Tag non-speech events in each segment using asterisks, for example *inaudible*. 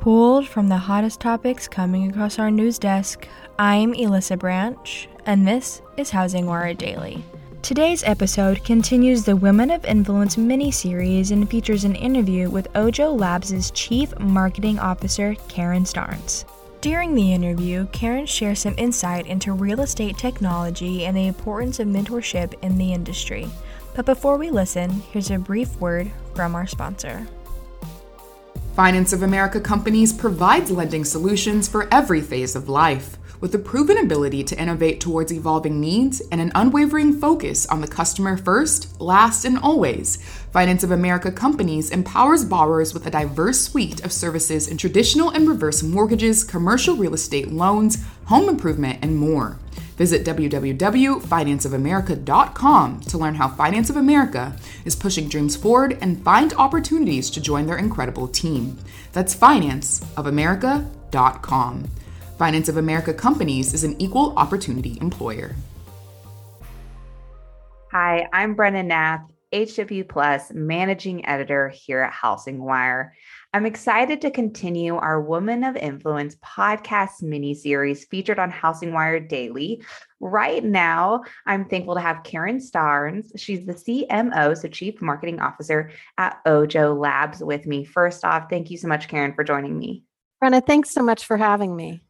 Pulled from the hottest topics coming across our news desk, I'm Elissa Branch, and this is Housing Wire Daily. Today's episode continues the Women of Influence mini series and features an interview with Ojo Labs' Chief Marketing Officer, Karen Starnes. During the interview, Karen shares some insight into real estate technology and the importance of mentorship in the industry. But before we listen, here's a brief word from our sponsor. Finance of America Companies provides lending solutions for every phase of life. With a proven ability to innovate towards evolving needs and an unwavering focus on the customer first, last, and always, Finance of America Companies empowers borrowers with a diverse suite of services in traditional and reverse mortgages, commercial real estate loans, home improvement, and more. Visit www.financeofamerica.com to learn how Finance of America is pushing dreams forward and find opportunities to join their incredible team. That's financeofamerica.com. Finance of America Companies is an equal opportunity employer. Hi, I'm Brena Nath, HW Plus Managing Editor here at Housing Wire. I'm excited to continue our Woman of Influence podcast mini series featured on Housing Wire Daily. Right now, I'm thankful to have Karen Starnes. She's the CMO, so Chief Marketing Officer at Ojo Labs, with me. First off, thank you so much, Karen, for joining me. Brena, thanks so much for having me.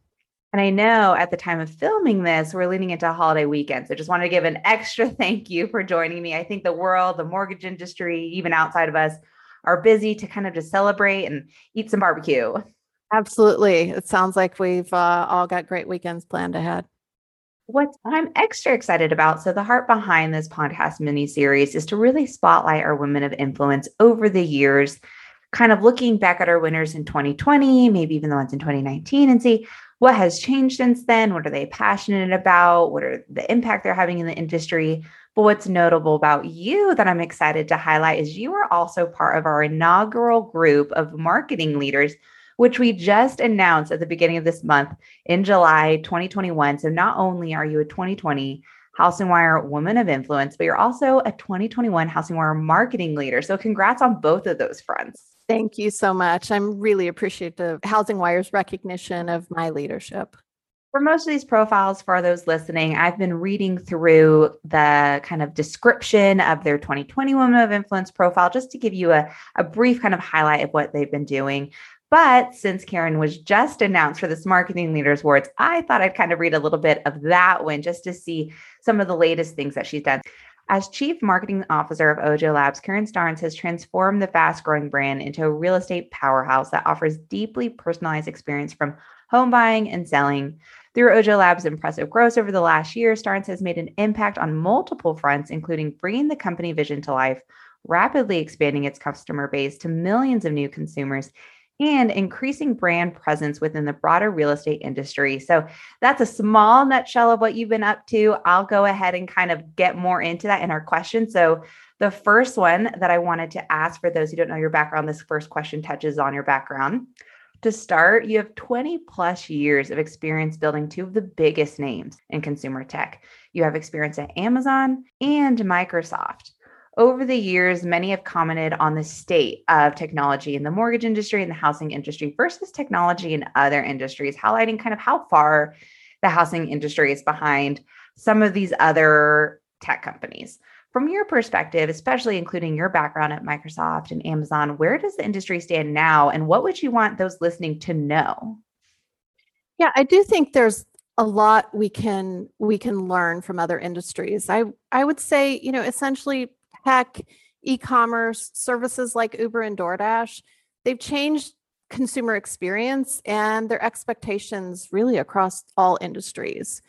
And I know at the time of filming this, we're leading into a holiday weekend. So just wanted to give an extra *laughs* thank you for joining me. I think the world, the mortgage industry, even outside of us, are busy to kind of just celebrate and eat some barbecue. Absolutely. It sounds like we've uh, all got great weekends planned ahead. What I'm extra excited about, so the heart behind this podcast mini series is to really spotlight our women of influence over the years, kind of looking back at our winners in 2020, maybe even the ones in 2019, and see what has changed since then? What are they passionate about? What are the impact they're having in the industry? But what's notable about you that I'm excited to highlight is you are also part of our inaugural group of marketing leaders, which we just announced at the beginning of this month in July 2021. So not only are you a 2020 Housing Wire Woman of Influence, but you're also a 2021 Housing Wire marketing leader. So congrats on both of those fronts. Thank you so much. I'm really appreciative of Housing Wire's recognition of my leadership. For most of these profiles, for those listening, I've been reading through the kind of description of their 2020 Women of Influence profile just to give you a, a brief kind of highlight of what they've been doing. But since Karen was just announced for this Marketing Leaders Awards, I thought I'd kind of read a little bit of that one just to see some of the latest things that she's done. As Chief Marketing Officer of Ojo Labs, Karen Starnes has transformed the fast growing brand into a real estate powerhouse that offers deeply personalized experience from home buying and selling. Through Ojo Labs' impressive growth over the last year, Starnes has made an impact on multiple fronts, including bringing the company vision to life, rapidly expanding its customer base to millions of new consumers, and increasing brand presence within the broader real estate industry. So that's a small nutshell of what you've been up to. I'll go ahead and kind of get more into that in our questions. So the first one that I wanted to ask for those who don't know your background, this first question touches on your background. To start, you have 20 plus years of experience building two of the biggest names in consumer tech. You have experience at Amazon and Microsoft. Over the years, many have commented on the state of technology in the mortgage industry and the housing industry versus technology in other industries, highlighting kind of how far the housing industry is behind some of these other tech companies. From your perspective, especially including your background at Microsoft and Amazon, where does the industry stand now and what would you want those listening to know? Yeah, I do think there's a lot we can we can learn from other industries. I I would say, you know, essentially tech, e-commerce, services like Uber and DoorDash, they've changed consumer experience and their expectations really across all industries.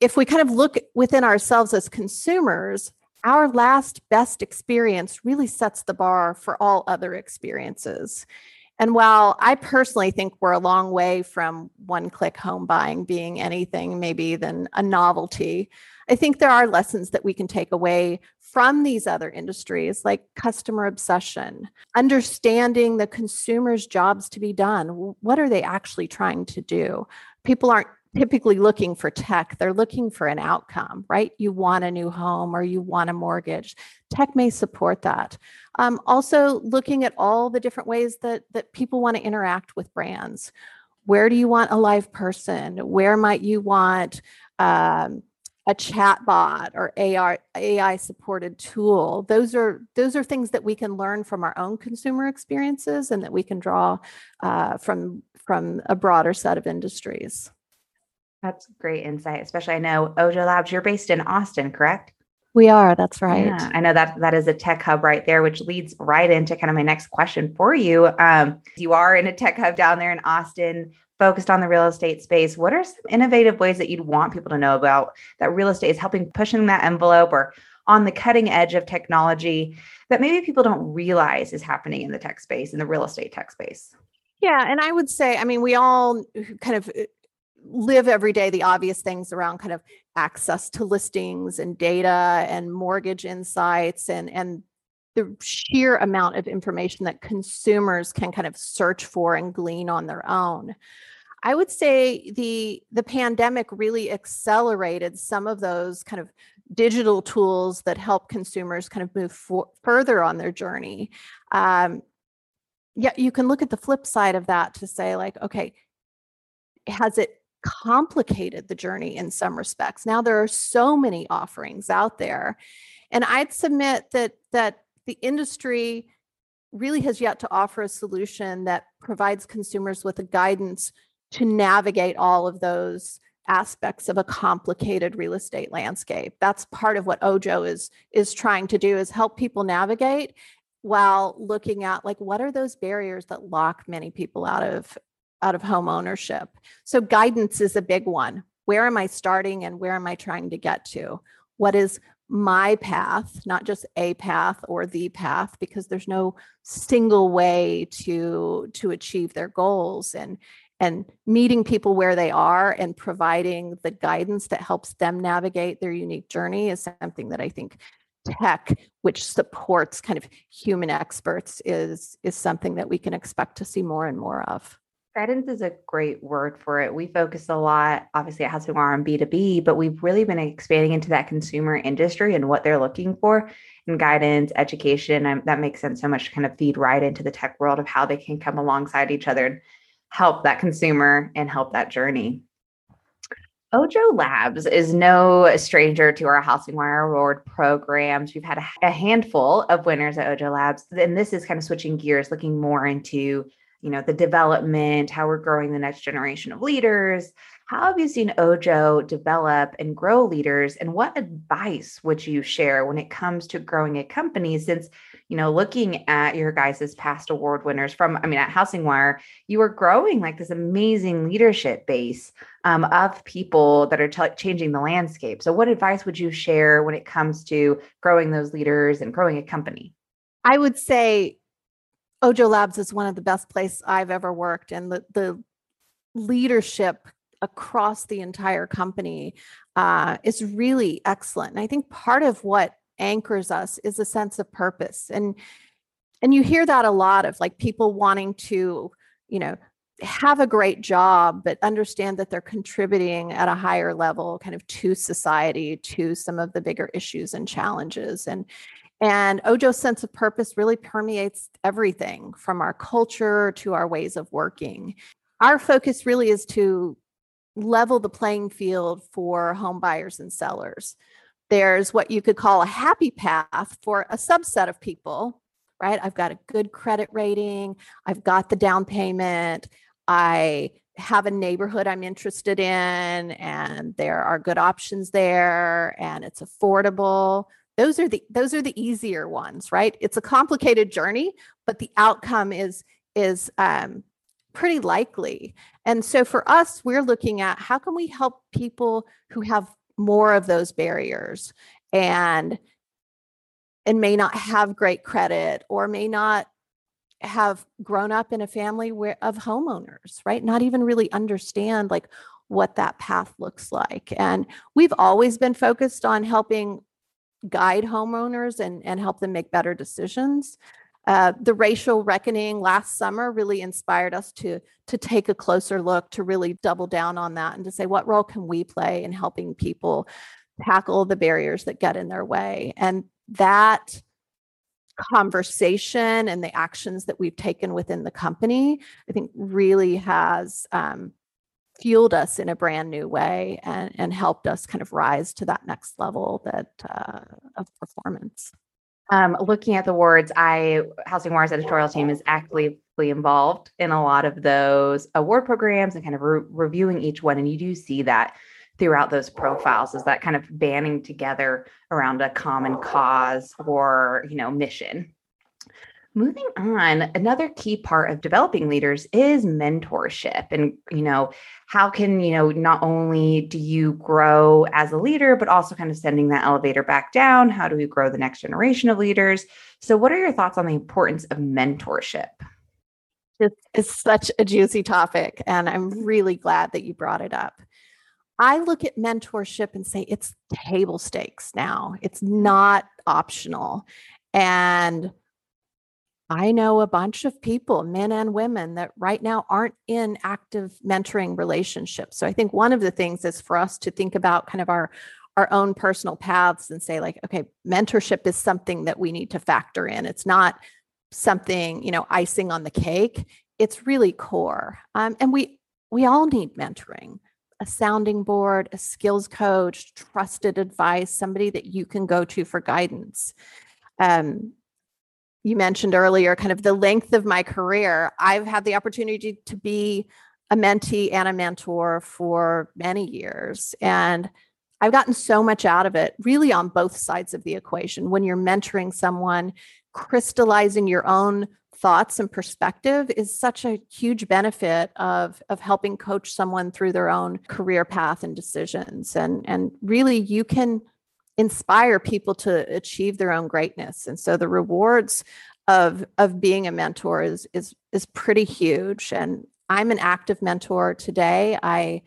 If we kind of look within ourselves as consumers, our last best experience really sets the bar for all other experiences. And while I personally think we're a long way from one click home buying being anything maybe than a novelty, I think there are lessons that we can take away from these other industries like customer obsession, understanding the consumer's jobs to be done. What are they actually trying to do? People aren't typically looking for tech they're looking for an outcome right? You want a new home or you want a mortgage. Tech may support that. Um, also looking at all the different ways that that people want to interact with brands. Where do you want a live person? Where might you want um, a chat bot or AI, AI supported tool. Those are those are things that we can learn from our own consumer experiences and that we can draw uh, from from a broader set of industries. That's great insight, especially I know Ojo Labs, you're based in Austin, correct? We are, that's right. Yeah, I know that that is a tech hub right there, which leads right into kind of my next question for you. Um, you are in a tech hub down there in Austin focused on the real estate space, what are some innovative ways that you'd want people to know about that real estate is helping pushing that envelope or on the cutting edge of technology that maybe people don't realize is happening in the tech space, in the real estate tech space? Yeah. And I would say, I mean, we all kind of uh, live every day the obvious things around kind of access to listings and data and mortgage insights and and the sheer amount of information that consumers can kind of search for and glean on their own. I would say the the pandemic really accelerated some of those kind of digital tools that help consumers kind of move for, further on their journey. Um, yeah, you can look at the flip side of that to say like, okay, has it complicated the journey in some respects? Now there are so many offerings out there, and I'd submit that that the industry really has yet to offer a solution that provides consumers with a guidance to navigate all of those aspects of a complicated real estate landscape. That's part of what Ojo is is trying to do is help people navigate while looking at like what are those barriers that lock many people out of out of home ownership. So guidance is a big one. Where am I starting and where am I trying to get to? What is my path, not just a path or the path because there's no single way to to achieve their goals and and meeting people where they are and providing the guidance that helps them navigate their unique journey is something that I think tech which supports kind of human experts is is something that we can expect to see more and more of guidance is a great word for it we focus a lot obviously at housing wire on b2b but we've really been expanding into that consumer industry and what they're looking for in guidance education and that makes sense so much to kind of feed right into the tech world of how they can come alongside each other and help that consumer and help that journey. Ojo Labs is no stranger to our Housing Wire Award programs. We've had a, handful of winners at Ojo Labs, and this is kind of switching gears, looking more into you know the development, how we're growing the next generation of leaders. How have you seen Ojo develop and grow leaders, and what advice would you share when it comes to growing a company? Since you know, looking at your guys' past award winners from, I mean, at Housing Wire, you are growing like this amazing leadership base um, of people that are t- changing the landscape. So, what advice would you share when it comes to growing those leaders and growing a company? I would say Ojo Labs is one of the best places I've ever worked, and the the leadership across the entire company uh, is really excellent. And I think part of what anchors us is a sense of purpose and and you hear that a lot of like people wanting to you know have a great job but understand that they're contributing at a higher level kind of to society to some of the bigger issues and challenges and and ojo's sense of purpose really permeates everything from our culture to our ways of working our focus really is to level the playing field for home buyers and sellers there's what you could call a happy path for a subset of people, right? I've got a good credit rating, I've got the down payment, I have a neighborhood I'm interested in, and there are good options there, and it's affordable. Those are the those are the easier ones, right? It's a complicated journey, but the outcome is is um, pretty likely. And so for us, we're looking at how can we help people who have more of those barriers and and may not have great credit or may not have grown up in a family where of homeowners right not even really understand like what that path looks like and we've always been focused on helping guide homeowners and and help them make better decisions. Uh, the racial reckoning last summer really inspired us to to take a closer look to really double down on that and to say what role can we play in helping people tackle the barriers that get in their way? And that conversation and the actions that we've taken within the company i think really has um, fueled us in a brand new way and, and helped us kind of rise to that next level that uh, of performance um, looking at the awards, I Housing Wire's editorial team is actively involved in a lot of those award programs and kind of re- reviewing each one. And you do see that throughout those profiles is that kind of banding together around a common cause or you know mission moving on another key part of developing leaders is mentorship and you know how can you know not only do you grow as a leader but also kind of sending that elevator back down. How do we grow the next generation of leaders? So what are your thoughts on the importance of mentorship? It's such a juicy topic and i'm really glad that you brought it up. I look at mentorship and say it's table stakes now. It's not optional. And I know a bunch of people, men and women, that right now aren't in active mentoring relationships. So I think one of the things is for us to think about kind of our our own personal paths and say like okay mentorship is something that we need to factor in. It's not something you know icing on the cake. It's really core. Um, and we we all need mentoring. A sounding board a skills coach trusted advice somebody that you can go to for guidance. Um, you mentioned earlier kind of the length of my career i've had the opportunity to be a mentee and a mentor for many years and i've gotten so much out of it really on both sides of the equation. When you're mentoring someone crystallizing your own thoughts and perspective is such a huge benefit of of helping coach someone through their own career path and decisions and and really you can inspire people to achieve their own greatness. And so the rewards of of being a mentor is is is pretty huge. And i'm an active mentor today. I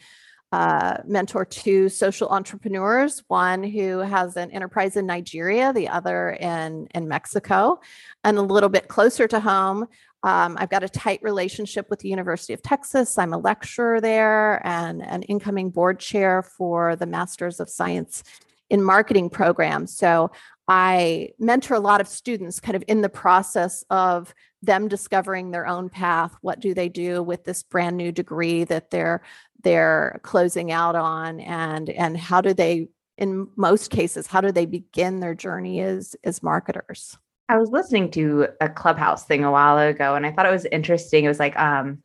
uh, mentor two social entrepreneurs one who has an enterprise in nigeria the other in in mexico and a little bit closer to home. Um, I've got a tight relationship with the University of Texas. I'm a lecturer there and an incoming board chair for the Masters of Science in marketing programs. So I mentor a lot of students kind of in the process of them discovering their own path. What do they do with this brand new degree that they're they're closing out on and and how do they in most cases how do they begin their journey as as marketers? I was listening to a clubhouse thing a while ago and I thought it was interesting. It was like um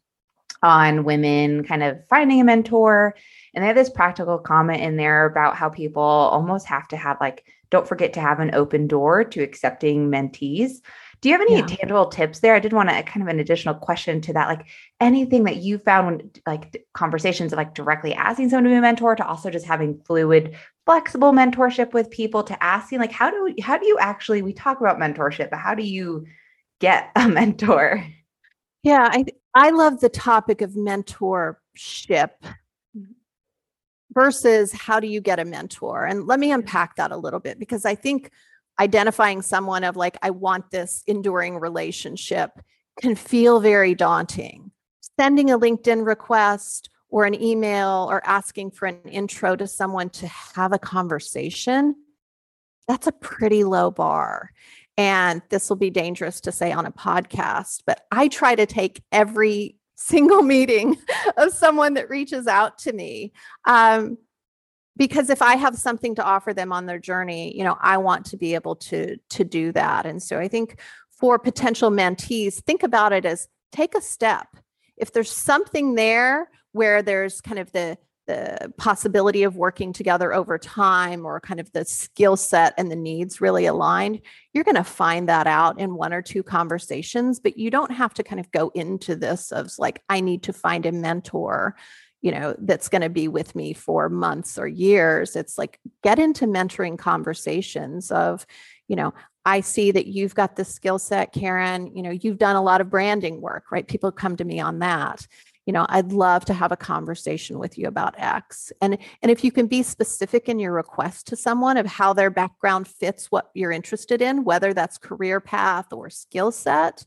on women kind of finding a mentor and they have this practical comment in there about how people almost have to have like, don't forget to have an open door to accepting mentees. Do you have any yeah. tangible tips there? I did want to kind of an additional question to that, like anything that you found when like conversations of like directly asking someone to be a mentor to also just having fluid, flexible mentorship with people to asking like how do how do you actually we talk about mentorship, but how do you get a *laughs* mentor? Yeah, I I love the topic of mentorship versus how do you get a mentor? And let me unpack that a little bit because I think identifying someone of like, I want this enduring relationship can feel very daunting. Sending a LinkedIn request or an email or asking for an intro to someone to have a conversation, that's a pretty low bar. And this will be dangerous to say on a podcast, but I try to take every single meeting *laughs* of someone that reaches out to me. Um, because if I have something to offer them on their journey, you know, I want to be able to to do that. And so I think for potential mentees, think about it as take a step. If there's something there where there's kind of the the possibility of working together over time or kind of the skill set and the needs really aligned, you're going to find that out in one or two conversations. But you don't have to kind of go into this of like, I need to find a mentor, you know, that's going to be with me for months or years. It's like, get into mentoring conversations of, you know, I see that you've got the skill set, Karen. You know, you've done a lot of branding work, right? People come to me on that you know i'd love to have a conversation with you about x. And and if you can be specific in your request to someone of how their background fits what you're interested in whether that's career path or skill set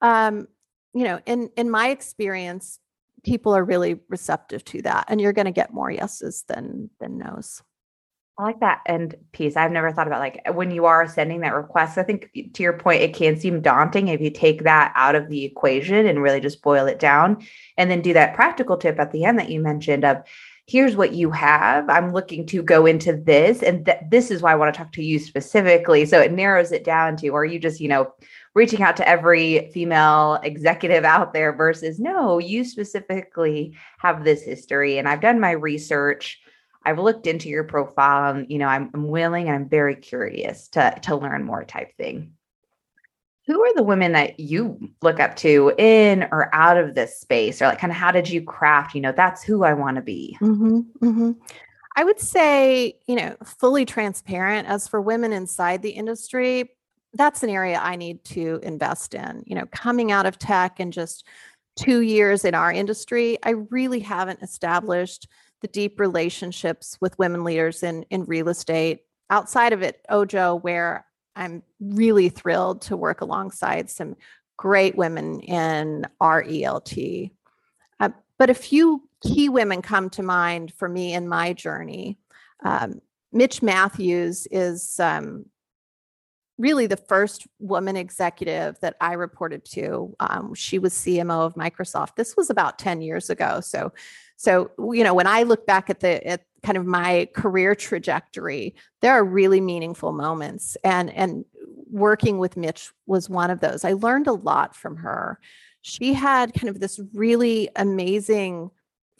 um, you know in in my experience people are really receptive to that and you're going to get more yeses than than nos I like that end piece. I've never thought about like when you are sending that request. I think to your point, it can seem daunting if you take that out of the equation and really just boil it down and then do that practical tip at the end that you mentioned of here's what you have. I'm looking to go into this and th- this is why I want to talk to you specifically. So it narrows it down to are you just, you know, reaching out to every female executive out there versus no, you specifically have this history and I've done my research I've looked into your profile and you know I'm, I'm willing and I'm very curious to to learn more type thing. Who are the women that you look up to in or out of this space, or like kind of how did you craft? You know, that's who I want to be. Mm-hmm, mm-hmm. I would say, you know, fully transparent. As for women inside the industry, that's an area I need to invest in. You know, coming out of tech and just two years in our industry, I really haven't established the deep relationships with women leaders in, in real estate. Outside of it, Ojo, where I'm really thrilled to work alongside some great women in our ELT. Uh, but a few key women come to mind for me in my journey. Um, Mich Mathews is um, really the first woman executive that I reported to. Um, she was CMO of Microsoft. This was about 10 years ago. So, so you know, when I look back at the at kind of my career trajectory, there are really meaningful moments, and and working with Mich was one of those. I learned a lot from her. She had kind of this really amazing,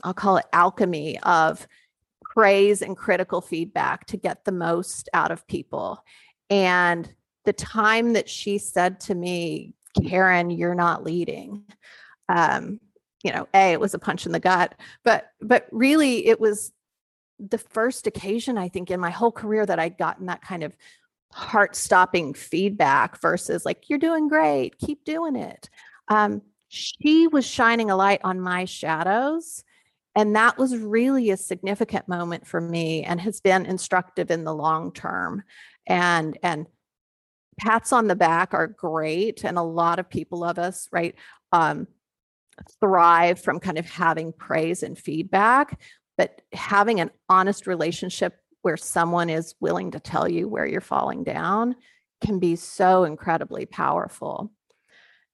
I'll call it alchemy of praise and critical feedback to get the most out of people. And the time that she said to me, Karen, you're not leading. Um, you know, a it was a punch in the gut, but but really it was the first occasion I think in my whole career that I'd gotten that kind of heart stopping feedback versus like you're doing great, keep doing it. Um, she was shining a light on my shadows and that was really a significant moment for me and has been instructive in the long term and and pats on the back are great and a lot of people of us right um, thrive from kind of having praise and feedback but having an honest relationship where someone is willing to tell you where you're falling down can be so incredibly powerful.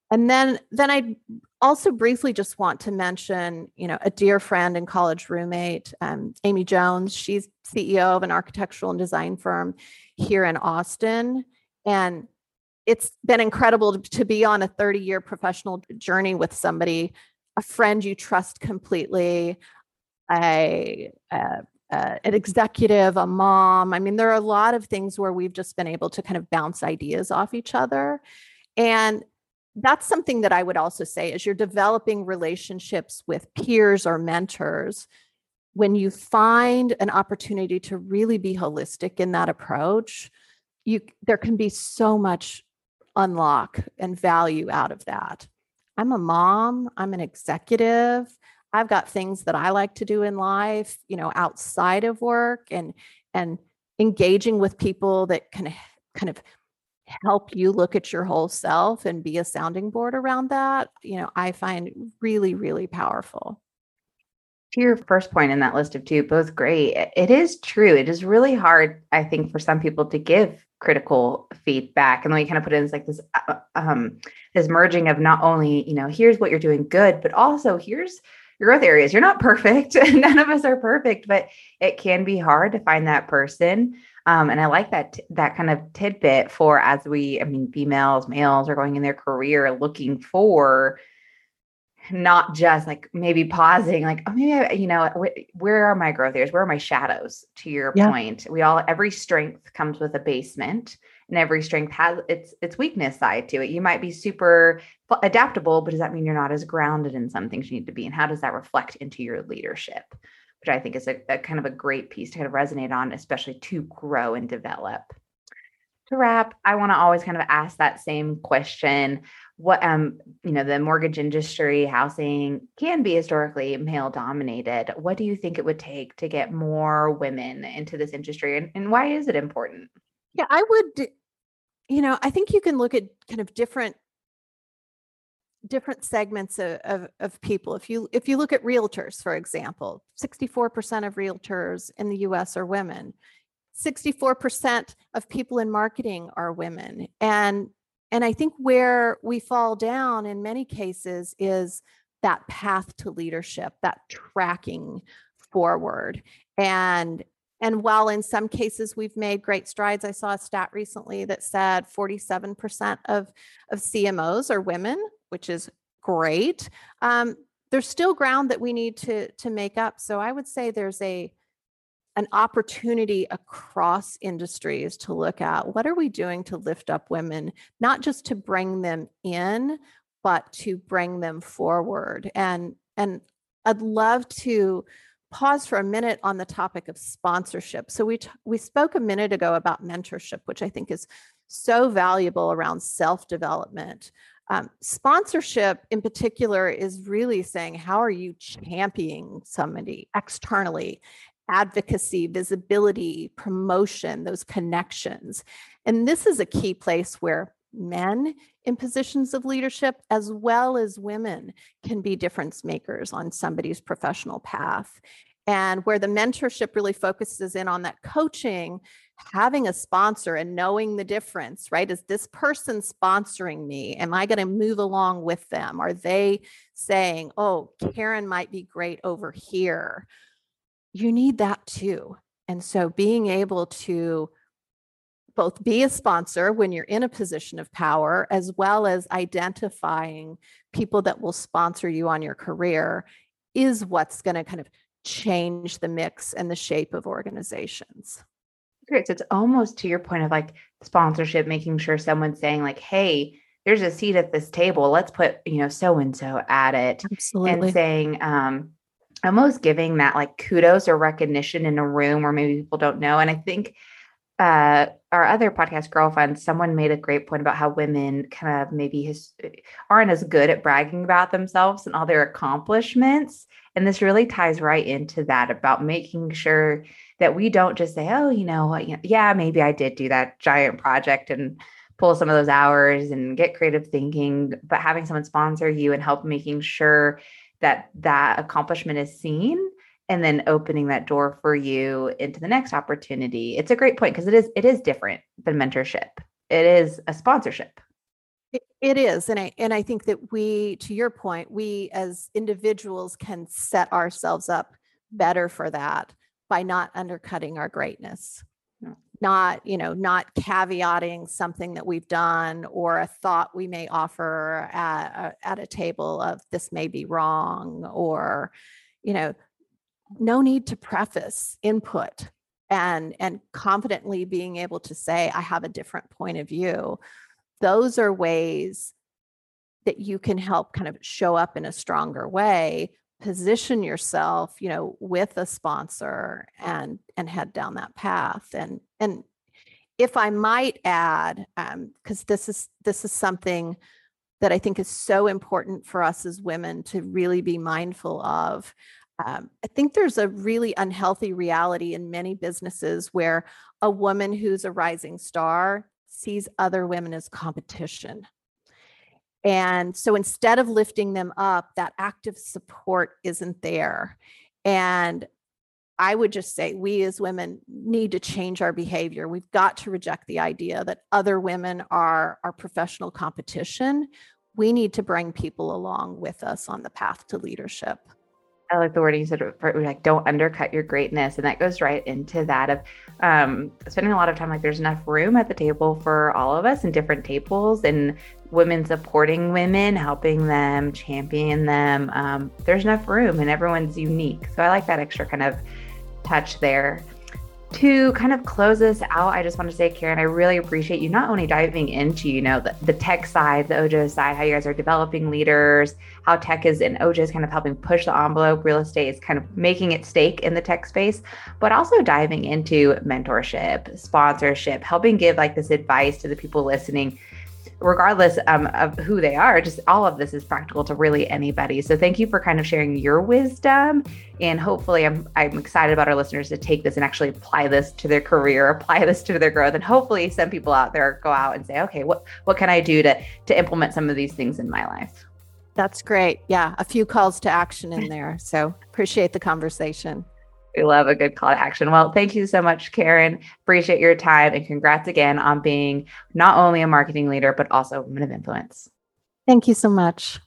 And then then i also briefly just want to mention you know a dear friend and college roommate um, amy jones. She's ceo of an architectural and design firm here in austin and it's been incredible to, be on a 30 year professional journey with somebody, a friend you trust completely, a, a, an executive, a mom. I mean, there are a lot of things where we've just been able to kind of bounce ideas off each other. And that's something that I would also say as you're developing relationships with peers or mentors, when you find an opportunity to really be holistic in that approach, you there can be so much unlock and value out of that. I'm a mom, I'm an executive. I've got things that I like to do in life, you know, outside of work and and engaging with people that can kind of help you look at your whole self and be a sounding board around that, you know, I find really really powerful to your first point in that list of two, both great. It is true. It is really hard, I think, for some people to give critical feedback, and then we kind of put as like this, uh, um, this merging of not only, you know, here's what you're doing good, but also here's your growth areas. You're not *laughs* perfect. *laughs* None of us are perfect, but it can be hard to find that person. Um, and I like that that kind of tidbit for as we, I mean, females, males are going in their career looking for not just like maybe pausing like oh maybe I, you know where are my growth areas? Where are my shadows? to your yeah. point we all every strength comes with a basement and every strength has its its weakness side to it. You might be super adaptable but does that mean you're not as grounded in some things you need to be? And how does that reflect into your leadership? Which i think is a, a kind of a great piece to kind of resonate on especially to grow and develop to wrap, I want to always kind of ask that same question. What um you know the mortgage industry housing can be historically male dominated. What do you think it would take to get more women into this industry and, and why is it important? Yeah i would you know i think you can look at kind of different different segments of, of, of, people. If you if you look at realtors for example 64% of realtors in the us are women 64% of people in marketing are women. And and i think where we fall down in many cases is that path to leadership that tracking forward. And and while in some cases we've made great strides i saw a stat recently that said 47% of of cmos are women which is great. Um, there's still ground that we need to to make up. So i would say there's a an opportunity across industries to look at what are we doing to lift up women, not just to bring them in, but to bring them forward. And and I'd love to pause for a minute on the topic of sponsorship. So we t- we spoke a minute ago about mentorship, which I think is so valuable around self development. Um, sponsorship, in particular, is really saying how are you championing somebody externally advocacy, visibility, promotion, those connections. And this is a key place where men in positions of leadership, as well as women, can be difference makers on somebody's professional path. And where the mentorship really focuses in on that coaching, having a sponsor and knowing the difference, right? Is this person sponsoring me? Am I going to move along with them? Are they saying, oh, Karen might be great over here? You need that too. And so being able to both be a sponsor when you're in a position of power, as well as identifying people that will sponsor you on your career, is what's going to kind of change the mix and the shape of organizations. Great. So it's almost to your point of like sponsorship, making sure someone's saying, like, hey, there's a seat at this table. Let's put, you know, so and so at it. Absolutely. And saying, um, almost giving that like kudos or recognition in a room where maybe people don't know. And I think uh, our other podcast girlfriends, someone made a great point about how women kind of maybe his, aren't as good at bragging about themselves and all their accomplishments. And this really ties right into that about making sure that we don't just say, oh, you know, yeah, maybe I did do that giant project and pull some of those hours and get creative thinking, but having someone sponsor you and help making sure that that accomplishment is seen and then opening that door for you into the next opportunity. It's a great point because it is it is different than mentorship. It is a sponsorship. It, is and i and i think that we to your point we as individuals can set ourselves up better for that by not undercutting our greatness not you know not caveating something that we've done or a thought we may offer at uh, at a table of this may be wrong or you know no need to preface input and and confidently being able to say i have a different point of view. Those are ways that you can help kind of show up in a stronger way position yourself you know with a sponsor and and head down that path. And and if i might add because um, this is this is something that i think is so important for us as women to really be mindful of um, i think there's a really unhealthy reality in many businesses where a woman who's a rising star sees other women as competition and so instead of lifting them up, that active support isn't there. And I would just say we as women need to change our behavior. We've got to reject the idea that other women are our professional competition. We need to bring people along with us on the path to leadership. I like the word you said, like don't undercut your greatness, and that goes right into that of um, spending a lot of time. Like there's enough room at the table for all of us, and different tables, and women supporting women, helping them, champion them. Um, there's enough room, and everyone's unique. So I like that extra kind of touch there. To kind of close this out, I just want to say, Karen, I really appreciate you not only diving into, you know, the, the tech side, the OJO side, how you guys are developing leaders, how tech is and OJO is kind of helping push the envelope, real estate is kind of making it stake in the tech space, but also diving into mentorship, sponsorship, helping give like this advice to the people listening regardless um, of who they are, just all of this is practical to really anybody. So thank you for kind of sharing your wisdom. And hopefully, I'm, I'm excited about our listeners to take this and actually apply this to their career, *laughs* apply this to their growth. And hopefully, some people out there go out and say, okay, what, what can I do to, to implement some of these things in my life? That's great. Yeah, a few calls to action in there. So appreciate the conversation. We love a good call to action. Well, thank you so much, Karen. Appreciate your time and congrats again on being not only a marketing leader, but also a woman of influence. Thank you so much.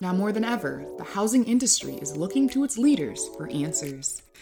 Now more than ever, the housing industry is looking to its leaders for answers.